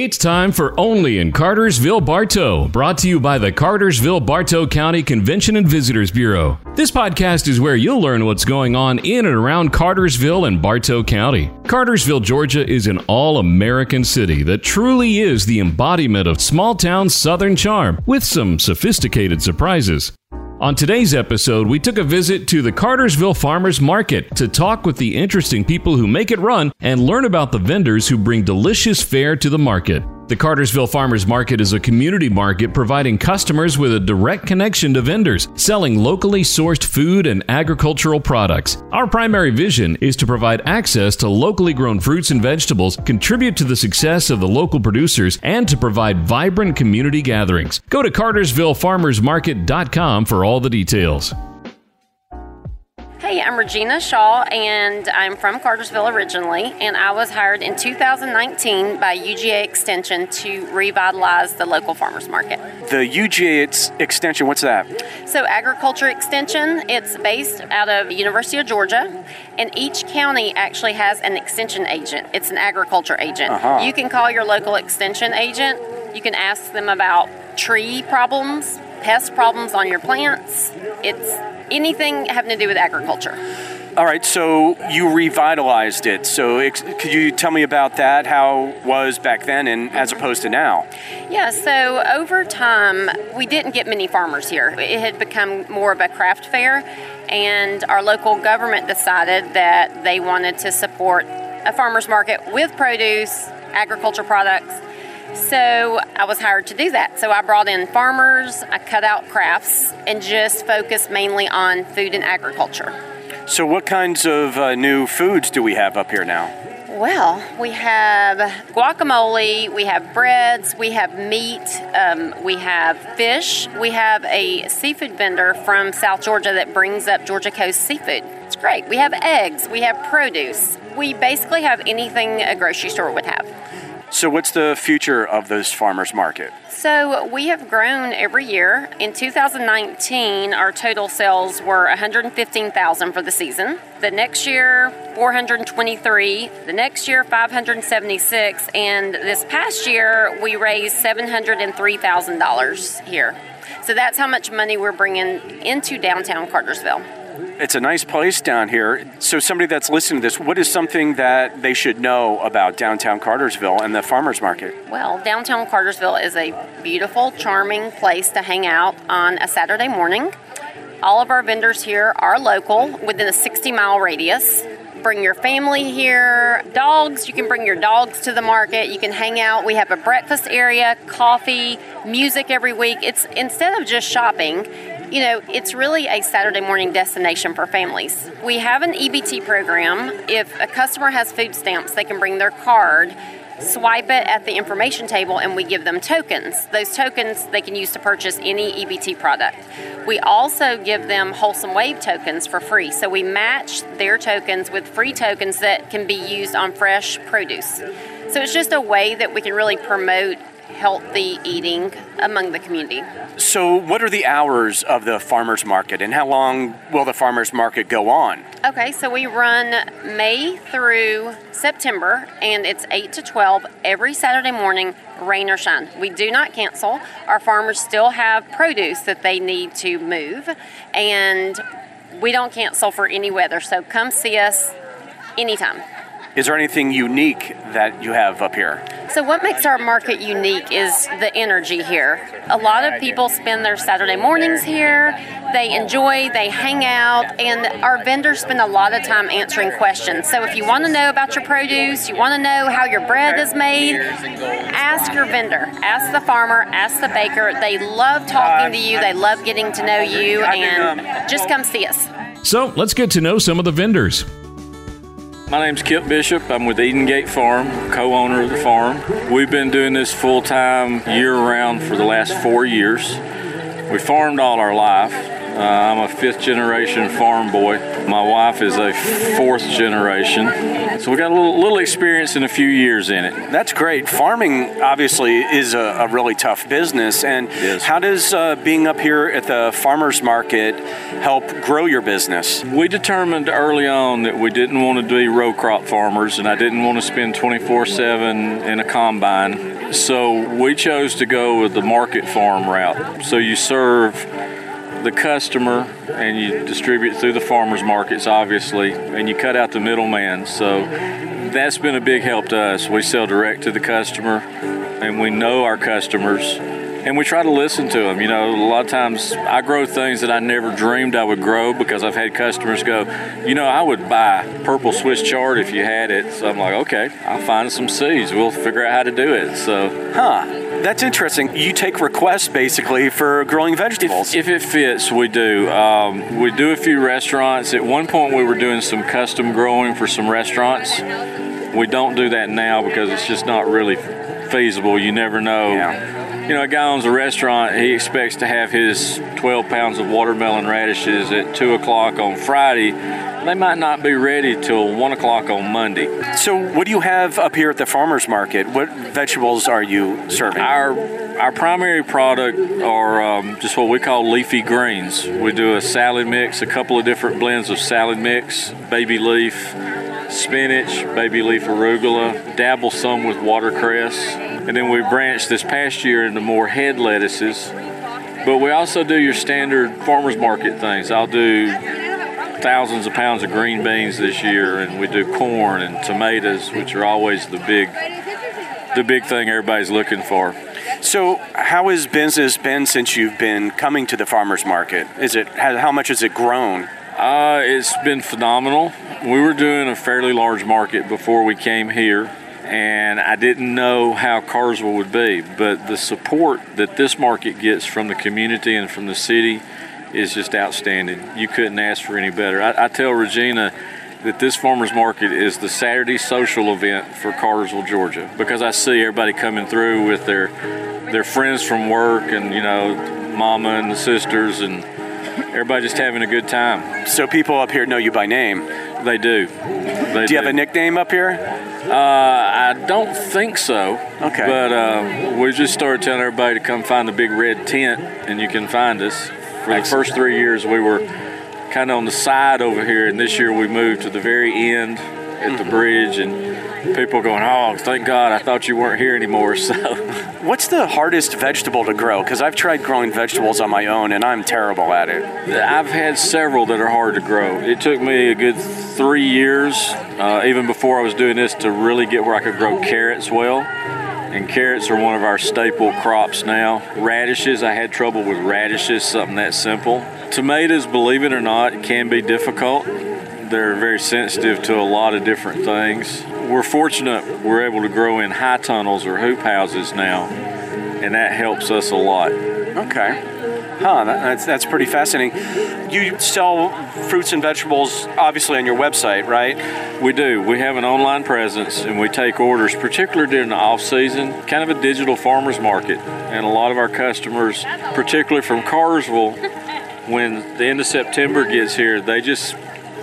It's time for Only in Cartersville Bartow, brought to you by the Cartersville Bartow County Convention and Visitors Bureau. This podcast is where you'll learn what's going on in and around Cartersville and Bartow County. Cartersville, Georgia is an all American city that truly is the embodiment of small town southern charm with some sophisticated surprises. On today's episode, we took a visit to the Cartersville Farmers Market to talk with the interesting people who make it run and learn about the vendors who bring delicious fare to the market. The Cartersville Farmers Market is a community market providing customers with a direct connection to vendors, selling locally sourced food and agricultural products. Our primary vision is to provide access to locally grown fruits and vegetables, contribute to the success of the local producers, and to provide vibrant community gatherings. Go to cartersvillefarmersmarket.com for all the details. Hey, I'm Regina Shaw, and I'm from Cartersville originally, and I was hired in 2019 by UGA Extension to revitalize the local farmers market. The UGA extension, what's that? So, Agriculture Extension, it's based out of University of Georgia, and each county actually has an extension agent. It's an agriculture agent. Uh-huh. You can call your local extension agent. You can ask them about tree problems, pest problems on your plants. It's anything having to do with agriculture. All right, so you revitalized it. So ex- could you tell me about that? How was back then and as opposed to now? Yeah, so over time, we didn't get many farmers here. It had become more of a craft fair, and our local government decided that they wanted to support a farmer's market with produce, agriculture products. So I was hired to do that. So I brought in farmers, I cut out crafts, and just focused mainly on food and agriculture. So, what kinds of uh, new foods do we have up here now? Well, we have guacamole, we have breads, we have meat, um, we have fish. We have a seafood vendor from South Georgia that brings up Georgia Coast seafood. It's great. We have eggs, we have produce. We basically have anything a grocery store would have. So, what's the future of this farmers market? So we have grown every year. In 2019, our total sales were 115,000 for the season. The next year, 423. The next year, 576. And this past year, we raised $703,000 here. So that's how much money we're bringing into downtown Cartersville. It's a nice place down here. So, somebody that's listening to this, what is something that they should know about downtown Cartersville and the farmers market? Well, downtown Cartersville is a beautiful, charming place to hang out on a Saturday morning. All of our vendors here are local within a 60 mile radius. Bring your family here. Dogs, you can bring your dogs to the market. You can hang out. We have a breakfast area, coffee, music every week. It's instead of just shopping, you know, it's really a Saturday morning destination for families. We have an EBT program. If a customer has food stamps, they can bring their card, swipe it at the information table, and we give them tokens. Those tokens they can use to purchase any EBT product. We also give them Wholesome Wave tokens for free. So we match their tokens with free tokens that can be used on fresh produce. So it's just a way that we can really promote healthy eating among the community. So, what are the hours of the farmers market and how long will the farmers market go on? Okay, so we run May through September and it's 8 to 12 every Saturday morning, rain or shine. We do not cancel. Our farmers still have produce that they need to move and we don't cancel for any weather. So, come see us anytime. Is there anything unique that you have up here? So, what makes our market unique is the energy here. A lot of people spend their Saturday mornings here, they enjoy, they hang out, and our vendors spend a lot of time answering questions. So, if you want to know about your produce, you want to know how your bread is made, ask your vendor, ask the farmer, ask the baker. They love talking to you, they love getting to know you, and just come see us. So let's get to know some of the vendors. My name's Kip Bishop. I'm with Eden Gate Farm, co owner of the farm. We've been doing this full time, year round for the last four years. We farmed all our life. Uh, I'm a fifth generation farm boy. My wife is a fourth generation. So we got a little, little experience in a few years in it. That's great. Farming obviously is a, a really tough business. And how does uh, being up here at the farmers market help grow your business? We determined early on that we didn't want to be row crop farmers and I didn't want to spend 24 7 in a combine. So we chose to go with the market farm route. So you serve the customer and you distribute through the farmers markets, obviously, and you cut out the middleman. So that's been a big help to us. We sell direct to the customer and we know our customers and we try to listen to them. You know, a lot of times I grow things that I never dreamed I would grow because I've had customers go, you know, I would buy purple Swiss chard if you had it. So I'm like, okay, I'll find some seeds. We'll figure out how to do it. So, huh? That's interesting. You take requests basically for growing vegetables. If, if it fits, we do. Um, we do a few restaurants. At one point, we were doing some custom growing for some restaurants. We don't do that now because it's just not really feasible. You never know. Yeah you know, a guy owns a restaurant, he expects to have his 12 pounds of watermelon radishes at 2 o'clock on Friday. They might not be ready till 1 o'clock on Monday. So, what do you have up here at the farmer's market? What vegetables are you serving? Our, our primary product are um, just what we call leafy greens. We do a salad mix, a couple of different blends of salad mix, baby leaf, spinach, baby leaf arugula, dabble some with watercress and then we branched this past year into more head lettuces. But we also do your standard farmers market things. I'll do thousands of pounds of green beans this year, and we do corn and tomatoes, which are always the big, the big thing everybody's looking for. So, how has business been since you've been coming to the farmers market? Is it how much has it grown? Uh, it's been phenomenal. We were doing a fairly large market before we came here, and I didn't know how Cartersville would be. But the support that this market gets from the community and from the city is just outstanding. You couldn't ask for any better. I, I tell Regina that this farmers market is the Saturday social event for Cartersville, Georgia, because I see everybody coming through with their their friends from work and you know, mama and the sisters and everybody just having a good time. So people up here know you by name. They do. They do you do. have a nickname up here? Uh, I don't think so. Okay. But uh, we just started telling everybody to come find the big red tent, and you can find us. For the first three years, we were kind of on the side over here, and this year we moved to the very end at the bridge, and people going, "Oh, thank God! I thought you weren't here anymore." So, what's the hardest vegetable to grow? Because I've tried growing vegetables on my own, and I'm terrible at it. I've had several that are hard to grow. It took me a good three years, uh, even before I was doing this, to really get where I could grow carrots well. And carrots are one of our staple crops now. Radishes, I had trouble with radishes, something that simple. Tomatoes, believe it or not, can be difficult. They're very sensitive to a lot of different things. We're fortunate we're able to grow in high tunnels or hoop houses now, and that helps us a lot. Okay. Huh, that's, that's pretty fascinating. You sell fruits and vegetables obviously on your website, right? We do. We have an online presence and we take orders, particularly during the off season, kind of a digital farmer's market. And a lot of our customers, particularly from Cartersville, when the end of September gets here, they just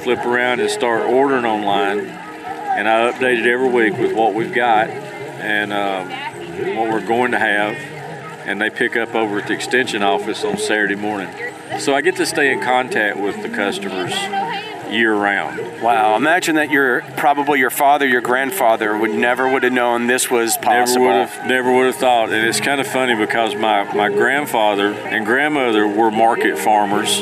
flip around and start ordering online. And I update it every week with what we've got and um, what we're going to have and they pick up over at the extension office on Saturday morning. So I get to stay in contact with the customers year round. Wow! Imagine that your probably your father, your grandfather would never would have known this was possible. Never would have, never would have thought. And it's kind of funny because my my grandfather and grandmother were market farmers.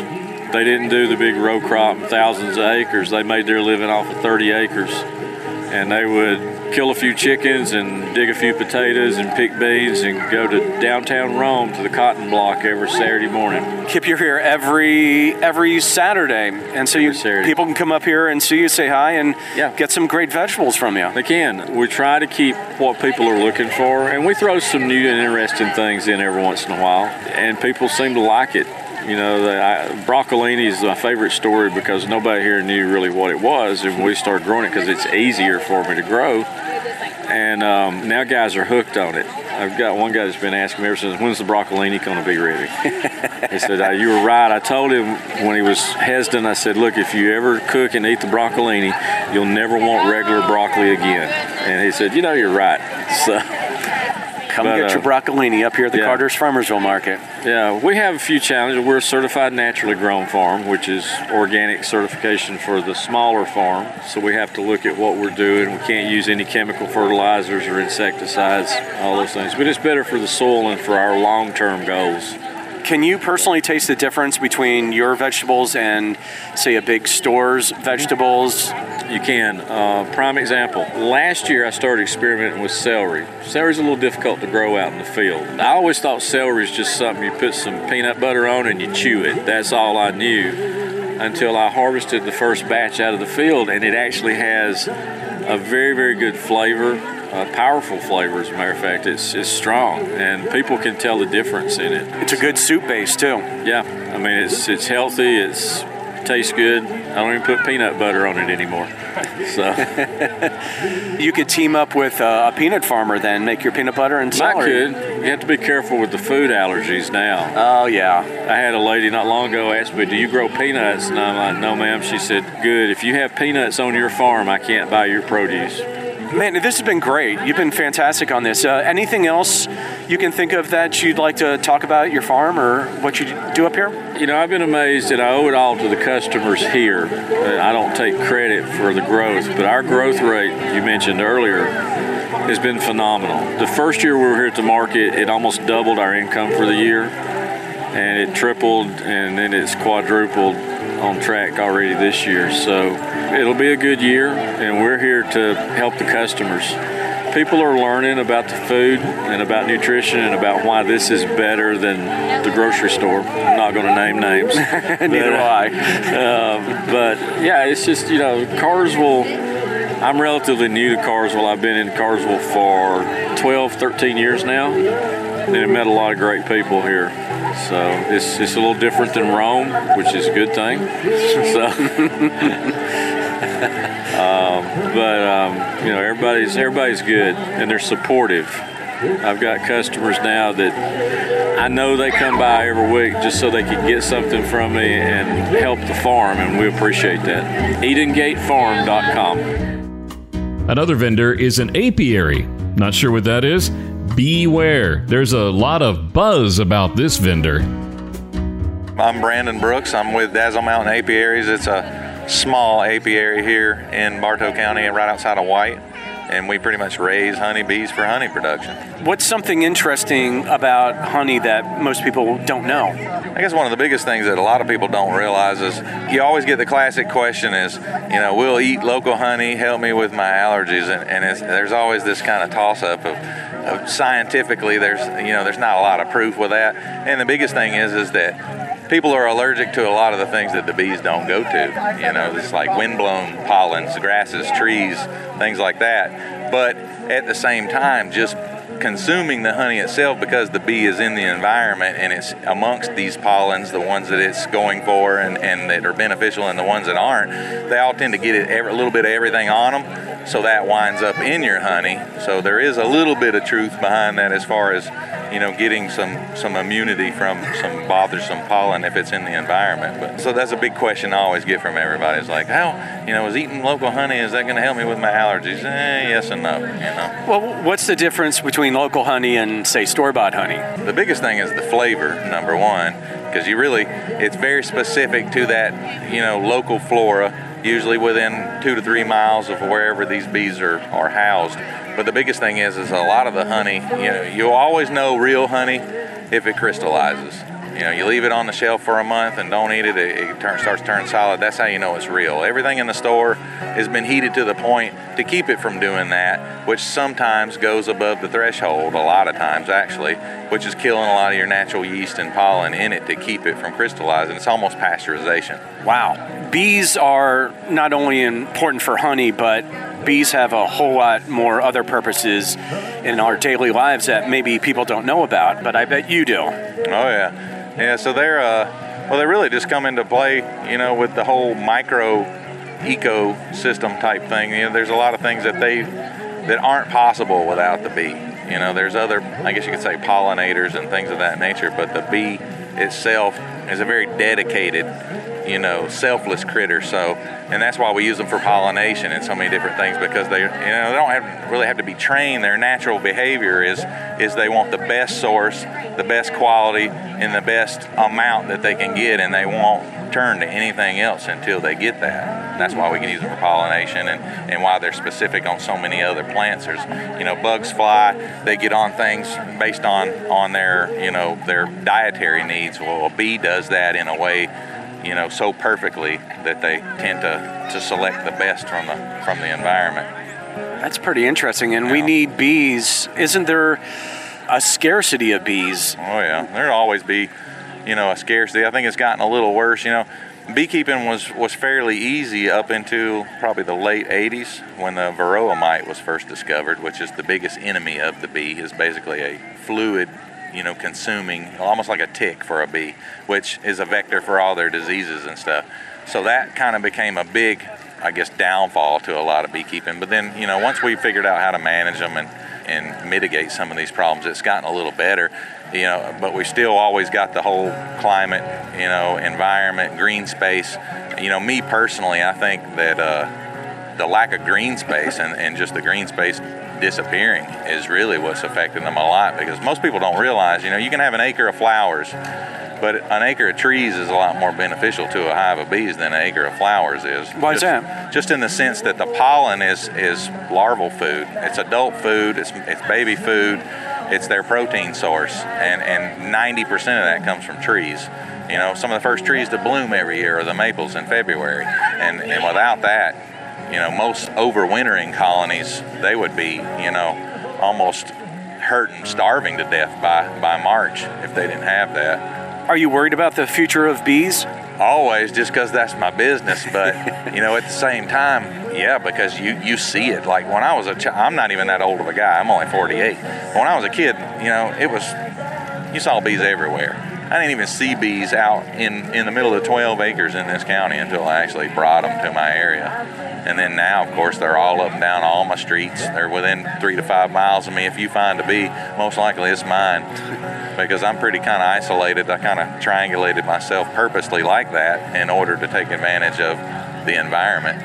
They didn't do the big row crop, thousands of acres. They made their living off of 30 acres, and they would kill a few chickens and dig a few potatoes and pick beans and go to downtown Rome to the cotton block every Saturday morning. Kip, you're here every every Saturday, and so you, people can come up here and see you, say hi, and yeah. get some great vegetables from you. They can. We try to keep what people are looking for, and we throw some new and interesting things in every once in a while, and people seem to like it. You know, the, I, broccolini is my favorite story because nobody here knew really what it was, and we started growing it because it's easier for me to grow. And um, now guys are hooked on it. I've got one guy that's been asking me ever since, when's the broccolini going to be ready? he said, uh, you were right. I told him when he was hesitant, I said, look, if you ever cook and eat the broccolini, you'll never want regular broccoli again. And he said, you know, you're right. So Come But, get uh, your broccolini up here at the yeah. Carter's Farmersville Market. Yeah, we have a few challenges. We're a certified naturally grown farm, which is organic certification for the smaller farm. So we have to look at what we're doing. We can't use any chemical fertilizers or insecticides, all those things. But it's better for the soil and for our long-term goals. Can you personally taste the difference between your vegetables and, say, a big store's vegetables? You can. Uh, prime example. Last year I started experimenting with celery. Celery's a little difficult to grow out in the field. I always thought celery is just something you put some peanut butter on and you chew it. That's all I knew until I harvested the first batch out of the field, and it actually has a very, very good flavor. A powerful flavor, as a matter of fact. It's, it's strong, and people can tell the difference in it. It's a good soup base too. Yeah, I mean, it's, it's healthy, it's tastes good. I don't even put peanut butter on it anymore. So. You could team up with uh, a peanut farmer then, make your peanut butter and I celery. could. You have to be careful with the food allergies now. Oh yeah. I had a lady not long ago ask me, "Do you grow peanuts?" And I'm like, "No, ma'am." She said, "Good. If you have peanuts on your farm, I can't buy your produce." Man, this has been great. You've been fantastic on this. Uh, anything else you can think of that you'd like to talk about your farm or what you do up here? You know, I've been amazed, and I owe it all to the customers here. Uh, I don't take credit for the growth, but our growth rate you mentioned earlier has been phenomenal. The first year we were here at the market, it almost doubled our income for the year, and it tripled, and then it's quadrupled on track already this year. So it'll be a good year, and we're here to help the customers. People are learning about the food and about nutrition and about why this is better than the grocery store. I'm not going to name names. Neither But, uh, I. um, but yeah, it's just you know Carsville. I'm relatively new to Carsville. I've been in Carsville for 12, 13 years now, and I've met a lot of great people here. So it's it's a little different than Rome, which is a good thing. So, um, but um, you know everybody's everybody's good and they're supportive. I've got customers now that I know they come by every week just so they can get something from me and help the farm, and we appreciate that. EdenGateFarm.com. Another vendor is an apiary. Not sure what that is? Beware. There's a lot of buzz about this vendor. I'm Brandon Brooks. I'm with Dazzle Mountain Apiaries. It's a small apiary here in Bartow County, right outside of White, and we pretty much raise honeybees for honey production. What's something interesting about honey that most people don't know? I guess one of the biggest things that a lot of people don't realize is you always get the classic question is, you know, will eat local honey help me with my allergies? And, and it's, there's always this kind of toss up of, scientifically there's you know there's not a lot of proof with that. And the biggest thing is is that people are allergic to a lot of the things that the bees don't go to. You know, it's like windblown pollens, grasses, trees, things like that. But at the same time, just consuming the honey itself because the bee is in the environment and it's amongst these pollens, the ones that it's going for and, and that are beneficial and the ones that aren't, they all tend to get it every, a little bit of everything on them. So that winds up in your honey. So there is a little bit of truth behind that as far as, you know, getting some, some immunity from some bothersome pollen if it's in the environment. But so that's a big question I always get from everybody. It's like, how, you know, is eating local honey, is that going to help me with my allergies? Eh, yes and no, you know. Well, what's the difference between local honey and, say, store bought honey? The biggest thing is the flavor, number one, because you really, it's very specific to that, you know, local flora, usually within two to three miles of wherever these bees are, are housed. But the biggest thing is, is a lot of the honey, you know, you'll always know real honey if it crystallizes. You know, you leave it on the shelf for a month and don't eat it, it, it turn, starts turning solid. That's how you know it's real. Everything in the store has been heated to the point to keep it from doing that, which sometimes goes above the threshold, a lot of times actually, which is killing a lot of your natural yeast and pollen in it to keep it from crystallizing. It's almost pasteurization. Wow. Bees are not only important for honey, but bees have a whole lot more other purposes in our daily lives that maybe people don't know about, but I bet you do. Oh yeah, yeah. So they're uh, well, they really just come into play, you know, with the whole micro ecosystem type thing. You know, there's a lot of things that they that aren't possible without the bee. You know, there's other, I guess you could say, pollinators and things of that nature, but the bee itself is a very dedicated you know, selfless critters. So, and that's why we use them for pollination and so many different things because they, you know, they don't have, really have to be trained. Their natural behavior is is they want the best source, the best quality, and the best amount that they can get, and they won't turn to anything else until they get that. That's why we can use them for pollination and, and why they're specific on so many other plants. There's, you know, bugs fly, they get on things based on on their, you know, their dietary needs. Well, a bee does that in a way you know, so perfectly that they tend to, to select the best from the from the environment. That's pretty interesting. And yeah. we need bees. Isn't there a scarcity of bees? Oh yeah, there'll always be, you know, a scarcity. I think it's gotten a little worse. You know, beekeeping was was fairly easy up into probably the late 80s when the varroa mite was first discovered, which is the biggest enemy of the bee. is basically a fluid you know, consuming almost like a tick for a bee, which is a vector for all their diseases and stuff. So that kind of became a big, I guess, downfall to a lot of beekeeping. But then, you know, once we figured out how to manage them and, and mitigate some of these problems, it's gotten a little better. You know, but we still always got the whole climate, you know, environment, green space. You know, me personally, I think that uh, the lack of green space and, and just the green space disappearing is really what's affecting them a lot because most people don't realize, you know, you can have an acre of flowers, but an acre of trees is a lot more beneficial to a hive of bees than an acre of flowers is. Why just, is that? Just in the sense that the pollen is is larval food. It's adult food. It's it's baby food. It's their protein source, and and 90% of that comes from trees. You know, some of the first trees to bloom every year are the maples in February, and and without that, you know, most overwintering colonies, they would be, you know, almost hurting, starving to death by, by March if they didn't have that. Are you worried about the future of bees? Always, just because that's my business. But, you know, at the same time, yeah, because you, you see it. Like when I was a child, I'm not even that old of a guy, I'm only 48. When I was a kid, you know, it was, you saw bees everywhere. I didn't even see bees out in, in the middle of 12 acres in this county until I actually brought them to my area. And then now, of course, they're all up and down all my streets. They're within three to five miles of me. If you find a bee, most likely it's mine because I'm pretty kind of isolated. I kind of triangulated myself purposely like that in order to take advantage of the environment.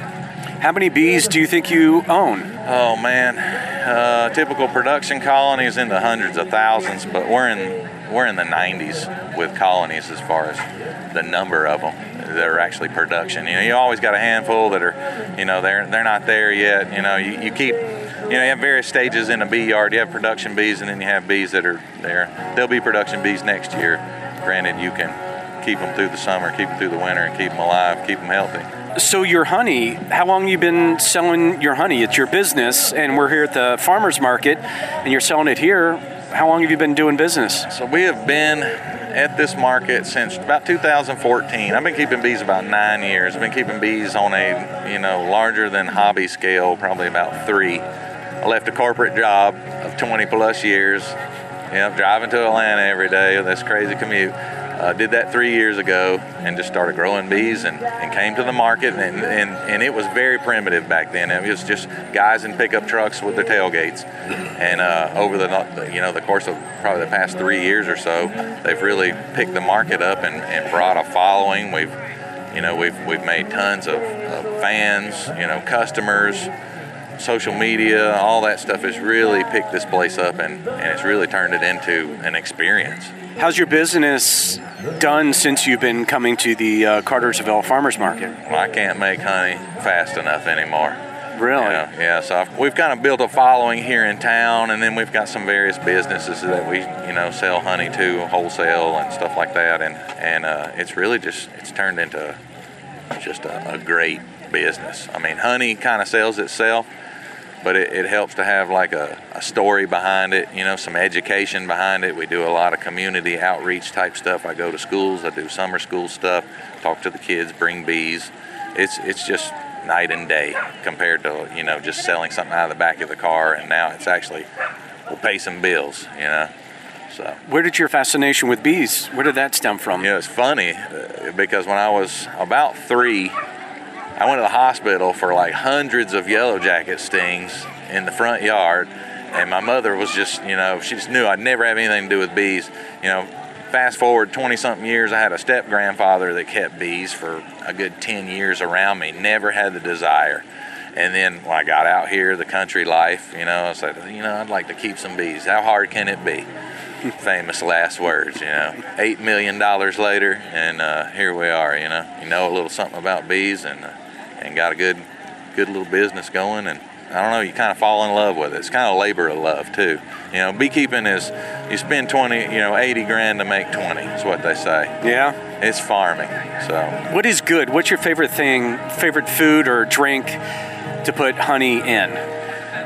How many bees do you think you own? Oh man, uh, typical production colony is in the hundreds of thousands, but we're in we're in the 90s with colonies as far as the number of them that are actually production. You know, you always got a handful that are, you know, they're they're not there yet. You know, you, you keep, you know, you have various stages in a bee yard. You have production bees, and then you have bees that are there. There'll be production bees next year. Granted, you can keep them through the summer, keep them through the winter, and keep them alive, keep them healthy. So your honey, how long you been selling your honey? It's your business, and we're here at the farmers market, and you're selling it here. How long have you been doing business? So we have been at this market since about 2014. I've been keeping bees about nine years. I've been keeping bees on a you know larger than hobby scale, probably about three. I left a corporate job of 20 plus years. You know, driving to Atlanta every day. with this crazy commute. Uh, did that three years ago and just started growing bees and, and came to the market and, and, and it was very primitive back then. It was just guys in pickup trucks with their tailgates. And uh, over the you know the course of probably the past three years or so, they've really picked the market up and, and brought a following. We've you know we've we've made tons of, of fans, you know customers social media, all that stuff has really picked this place up and, and it's really turned it into an experience. How's your business done since you've been coming to the uh, Cartersville Farmers Market? Well, I can't make honey fast enough anymore. Really? Yeah, yeah. So I've, we've kind of built a following here in town, and then we've got some various businesses that we, you know, sell honey to wholesale and stuff like that, and and uh, it's really just it's turned into just a, a great business. I mean, honey kind of sells itself but it, it, helps to have like a, a, story behind it, you know, some education behind it. We do a lot of community outreach type stuff. I go to schools, I do summer school stuff, talk to the kids, bring bees. It's it's just night and day compared to you know just selling something out of the back of the car, and now it's actually we'll pay some bills, you know. So where did your fascination with bees? Where did that stem from? Yeah, it's funny uh, because when I was about three, I went to the hospital for like hundreds of yellow jacket stings in the front yard, and my mother was just, you know, she just knew I'd never have anything to do with bees. You know, fast forward 20 something years, I had a step grandfather that kept bees for a good 10 years around me, never had the desire. And then when I got out here, the country life, you know, I said, you know, I'd like to keep some bees. How hard can it be? Famous last words, you know. Eight million dollars later, and uh, here we are. You know, you know a little something about bees, and uh, and got a good, good little business going. And I don't know, you kind of fall in love with it. It's kind of labor of love too. You know, beekeeping is you spend 20, you know, 80 grand to make 20. Is what they say. Yeah. It's farming. So What is good? What's your favorite thing, favorite food or drink to put honey in?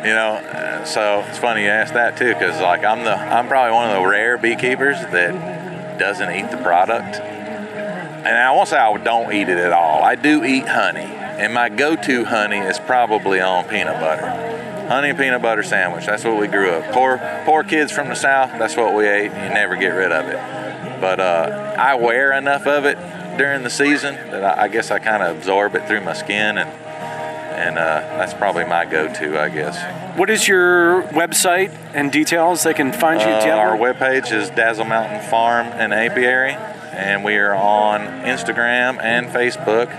you know, so it's funny you ask that too, because like I'm the I'm probably one of the rare beekeepers that doesn't eat the product. And I won't say I don't eat it at all. I do eat honey, and my go-to honey is probably on peanut butter. Honey and peanut butter sandwich. That's what we grew up. Poor, poor kids from the south. That's what we ate. You never get rid of it. But uh, I wear enough of it during the season that I, I guess I kind of absorb it through my skin, and and uh, that's probably my go-to, I guess. What is your website and details they can find you? Uh, Do you have our webpage is Dazzle Mountain Farm and Apiary, and we are on Instagram and Facebook.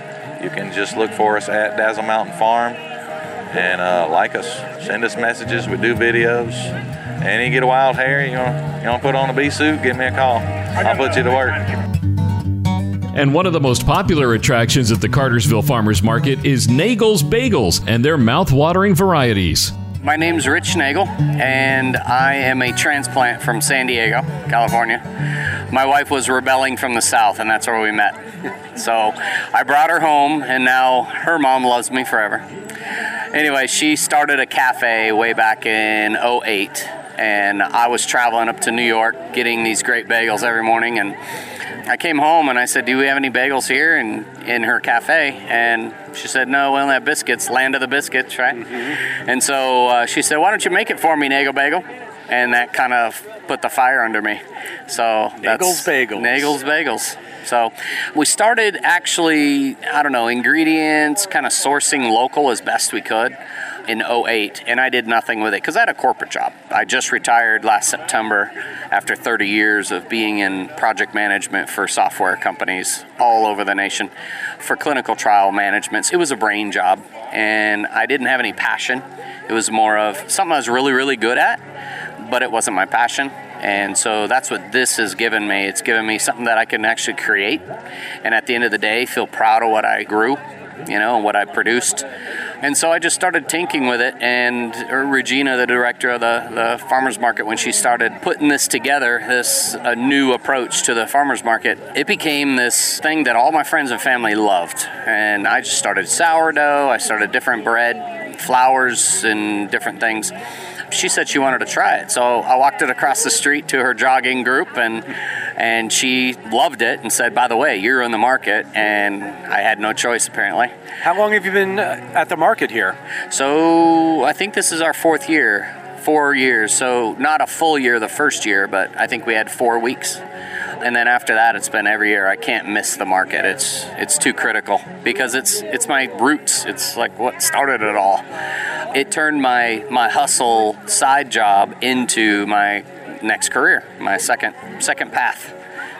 You can just look for us at Dazzle Mountain Farm and uh, like us. Send us messages. We do videos. And you get a wild hair, you want you want to put on a bee suit? Give me a call. I'll put you to work. And one of the most popular attractions at the Cartersville Farmers Market is Nagel's Bagels and their mouth-watering varieties. My name's Rich Nagel, and I am a transplant from San Diego, California. My wife was rebelling from the South, and that's where we met. So I brought her home, and now her mom loves me forever. Anyway, she started a cafe way back in 08, and I was traveling up to New York getting these great bagels every morning. And I came home and I said, Do we have any bagels here? And in her cafe. And she said, No, we only have biscuits, land of the biscuits, right? And so uh, she said, Why don't you make it for me, Nagel Bagel? And that kind of put the fire under me. So that's Nagel's Bagels. Nagel's Bagels. So we started actually, I don't know, ingredients, kind of sourcing local as best we could in 08 and I did nothing with it because I had a corporate job. I just retired last September after 30 years of being in project management for software companies all over the nation for clinical trial managements. It was a brain job and I didn't have any passion. It was more of something I was really, really good at, but it wasn't my passion. And so that's what this has given me. It's given me something that I can actually create and at the end of the day feel proud of what I grew, you know, what I produced. And so I just started tinking with it. And uh, Regina, the director of the, the farmers market, when she started putting this together, this a new approach to the farmers market, it became this thing that all my friends and family loved. And I just started sourdough. I started different bread, flours, and different things she said she wanted to try it. So I walked it across the street to her jogging group and and she loved it and said, "By the way, you're in the market." And I had no choice apparently. How long have you been uh, at the market here? So I think this is our fourth year. 4 years. So not a full year the first year, but I think we had 4 weeks. And then after that it's been every year. I can't miss the market. It's it's too critical because it's it's my roots. It's like what started it all it turned my my hustle side job into my next career, my second second path.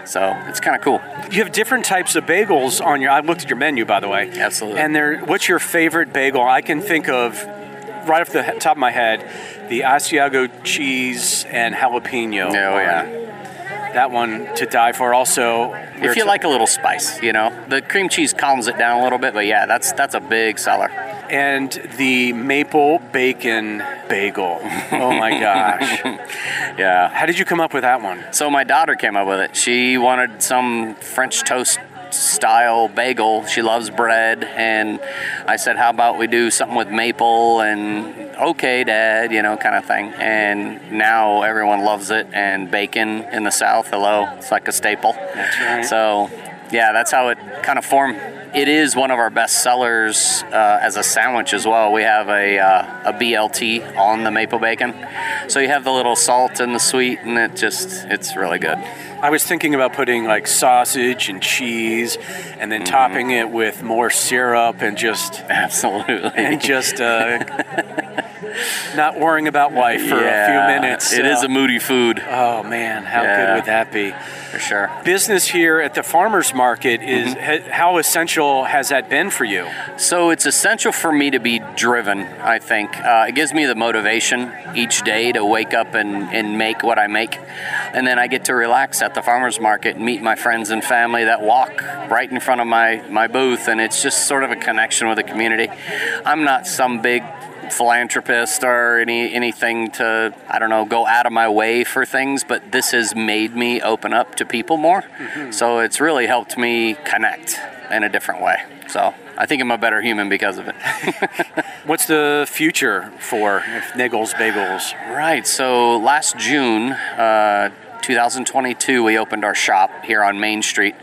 So it's kind of cool. You have different types of bagels on your. I looked at your menu, by the way. Absolutely. And there, what's your favorite bagel? I can think of right off the top of my head, the Asiago cheese and jalapeno. Oh yeah. That one to die for. Also, If you like a little spice, you know, the cream cheese calms it down a little bit, but yeah, that's that's a big seller. and the maple bacon bagel. Oh my gosh! Yeah. How did you come up with that one? So my daughter came up with it. She wanted some French toast style bagel. She loves bread, and I said, "How about we do something with maple?" And okay, Dad, you know, kind of thing. And now everyone loves it. And bacon in the South, hello, it's like a staple. That's right. So yeah, that's how it kind of formed. It is one of our best sellers uh, as a sandwich as well. We have a, uh, a BLT on the maple bacon, so you have the little salt and the sweet, and it just it's really good. I was thinking about putting like sausage and cheese, and then topping it with more syrup and just Absolutely. and just uh, not worrying about life for a few minutes. It is a moody food. Oh man, how Yeah. good would that be? For sure. Business here at the farmers market is Mm-hmm. how essential has that been for you? So it's essential for me to be driven, I think. Uh, it gives me the motivation each day to wake up and, and make what I make. And then I get to relax at the farmer's market and meet my friends and family that walk right in front of my, my booth. And it's just sort of a connection with the community. I'm not some big philanthropist or any anything to I don't know go out of my way for things but this has made me open up to people more. So it's really helped me connect in a different way. So I think I'm a better human because of it. What's the future for Nagel's Bagels? right so last June uh, 2022 we opened our shop here on Main Street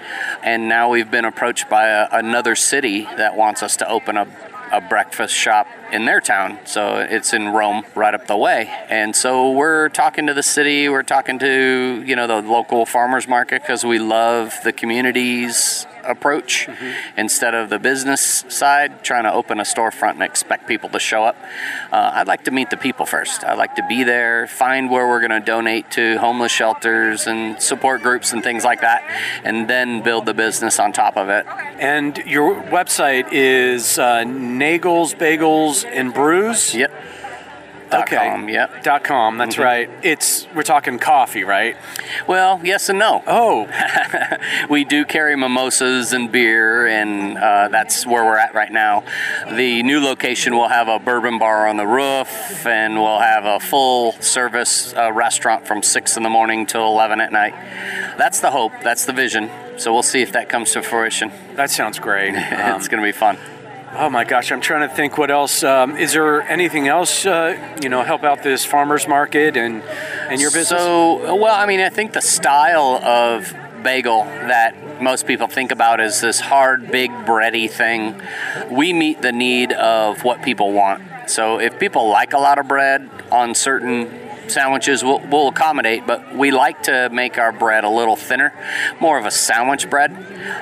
and now we've been approached by a, another city that wants us to open a a breakfast shop in their town. So it's in Rome, right up the way. And so we're talking to the city, we're talking to, you know, the local farmers market because we love the community's approach instead of the business side, trying to open a storefront and expect people to show up. Uh, I'd like to meet the people first. I'd like to be there, find where we're going to donate to homeless shelters and support groups and things like that, and then build the business on top of it. And your website is uh, Nagels Bagels and Brews. Yep. Dot Okay. com, yep. Dot com. That's right. It's we're talking coffee, right? Well, yes and no. Oh, we do carry mimosas and beer, and uh, that's where we're at right now. The new location will have a bourbon bar on the roof, and we'll have a full service uh, restaurant from 6 in the morning till 11 at night. That's the hope, that's the vision. So we'll see if that comes to fruition. that sounds great. Um, it's going to be fun. Oh my gosh, I'm trying to think what else. Um, is there anything else? Uh, you know, help out this farmers market and and your business. So, well, I mean, I think the style of bagel that most people think about is this hard, big, bready thing. We meet the need of what people want. So, if people like a lot of bread on certain sandwiches, we'll, we'll accommodate, but we like to make our bread a little thinner, more of a sandwich bread.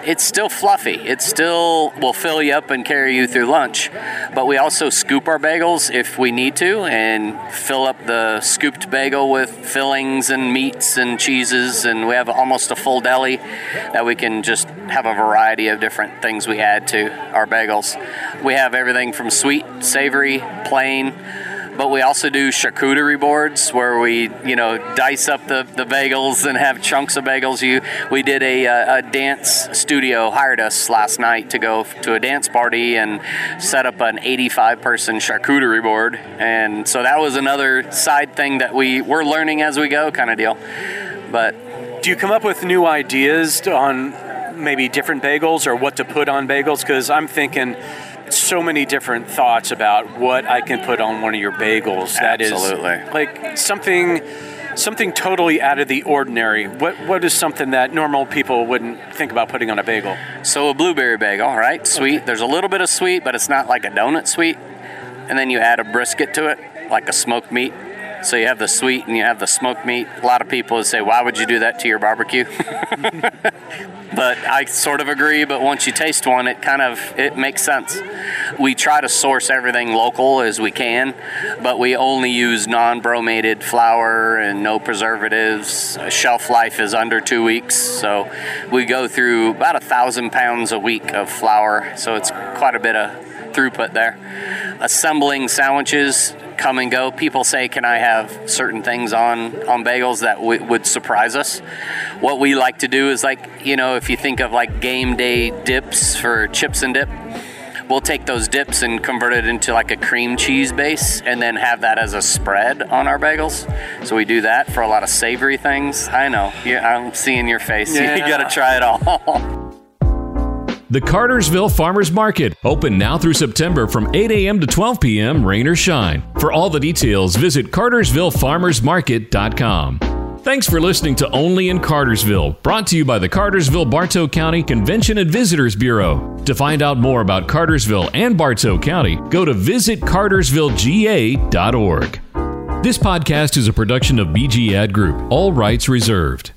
It's still fluffy. It still will fill you up and carry you through lunch, but we also scoop our bagels if we need to and fill up the scooped bagel with fillings and meats and cheeses, and we have almost a full deli that we can just have a variety of different things we add to our bagels. We have everything from sweet, savory, plain but we also do charcuterie boards where we you know dice up the, the bagels and have chunks of bagels. You we did a, uh, a dance studio hired us last night to go to a dance party and set up an 85 person charcuterie board. And so that was another side thing that we we're learning as we go kind of deal. But Do you come up with new ideas on maybe different bagels or what to put on bagels? Because I'm thinking so many different thoughts about what I can put on one of your bagels. That is Absolutely. like something something totally out of the ordinary. What what is something that normal people wouldn't think about putting on a bagel? So a blueberry bagel, right? Sweet. There's a little bit of sweet, but it's not like a donut sweet. And then you add a brisket to it, like a smoked meat. So you have the sweet and you have the smoked meat. A lot of people say, "Why would you do that to your barbecue?" but I sort of agree. But once you taste one, it kind of it makes sense. We try to source everything local as we can, but we only use non-bromated flour and no preservatives. Shelf life is under two weeks, so we go through about a thousand pounds a week of flour. So it's quite a bit of throughput there. Assembling sandwiches come and go. People say, "Can I have certain things on on bagels that w- would surprise us?" What we like to do is like you know, if you think of like game day dips for chips and dip. We'll take those dips and convert it into like a cream cheese base and then have that as a spread on our bagels. So we do that for a lot of savory things. I know. Yeah, I'm seeing your face. Yeah. you got to try it all. The Cartersville Farmers Market, open now through September from 8 a.m. to 12 p.m., rain or shine. For all the details, visit cartersvillefarmersmarket.com. Thanks for listening to Only in Cartersville, brought to you by the Cartersville Bartow County Convention and Visitors Bureau. To find out more about Cartersville and Bartow County, go to visitcartersvillega.org. This podcast is a production of BG Ad Group, all rights reserved.